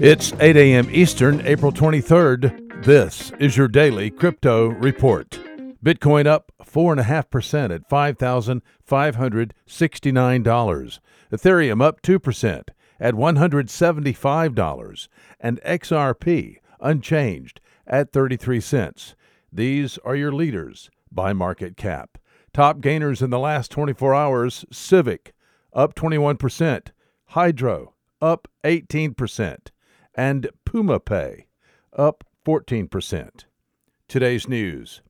It's 8 a.m. Eastern, April 23rd. This is your daily crypto report. Bitcoin up 4.5% at $5,569. Ethereum up 2% at $175. And XRP unchanged at 33 cents. These are your leaders by market cap. Top gainers in the last 24 hours Civic up 21%, Hydro up 18% and Puma Pay, up 14%. Today's news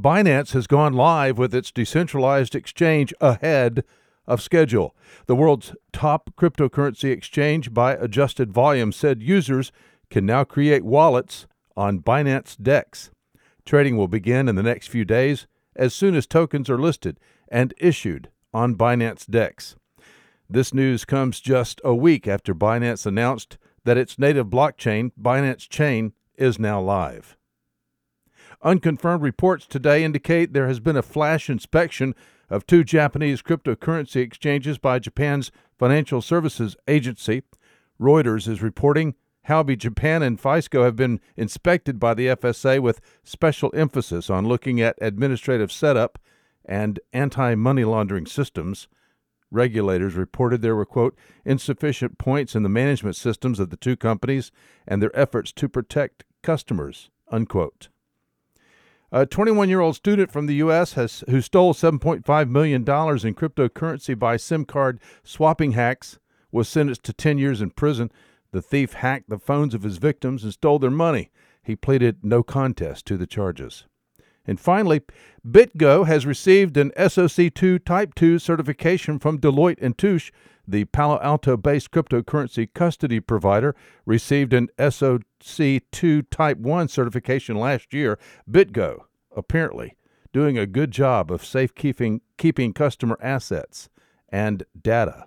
Binance has gone live with its decentralized exchange ahead of schedule. The world's top cryptocurrency exchange by adjusted volume said users can now create wallets on Binance DEX. Trading will begin in the next few days as soon as tokens are listed and issued on Binance DEX. This news comes just a week after Binance announced that its native blockchain, Binance Chain, is now live. Unconfirmed reports today indicate there has been a flash inspection of two Japanese cryptocurrency exchanges by Japan's Financial Services Agency. Reuters is reporting Huobi Japan and FISCO have been inspected by the FSA with special emphasis on looking at administrative setup and anti money laundering systems. Regulators reported there were, quote, insufficient points in the management systems of the two companies and their efforts to protect customers, unquote. A 21 year old student from the U.S. Has, who stole $7.5 million in cryptocurrency by SIM card swapping hacks was sentenced to 10 years in prison. The thief hacked the phones of his victims and stole their money. He pleaded no contest to the charges. And finally, BitGo has received an SOC2 Type 2 certification from Deloitte and Touche. The Palo Alto based cryptocurrency custody provider received an SOC2 Type 1 certification last year. BitGo, apparently, doing a good job of safekeeping keeping customer assets and data.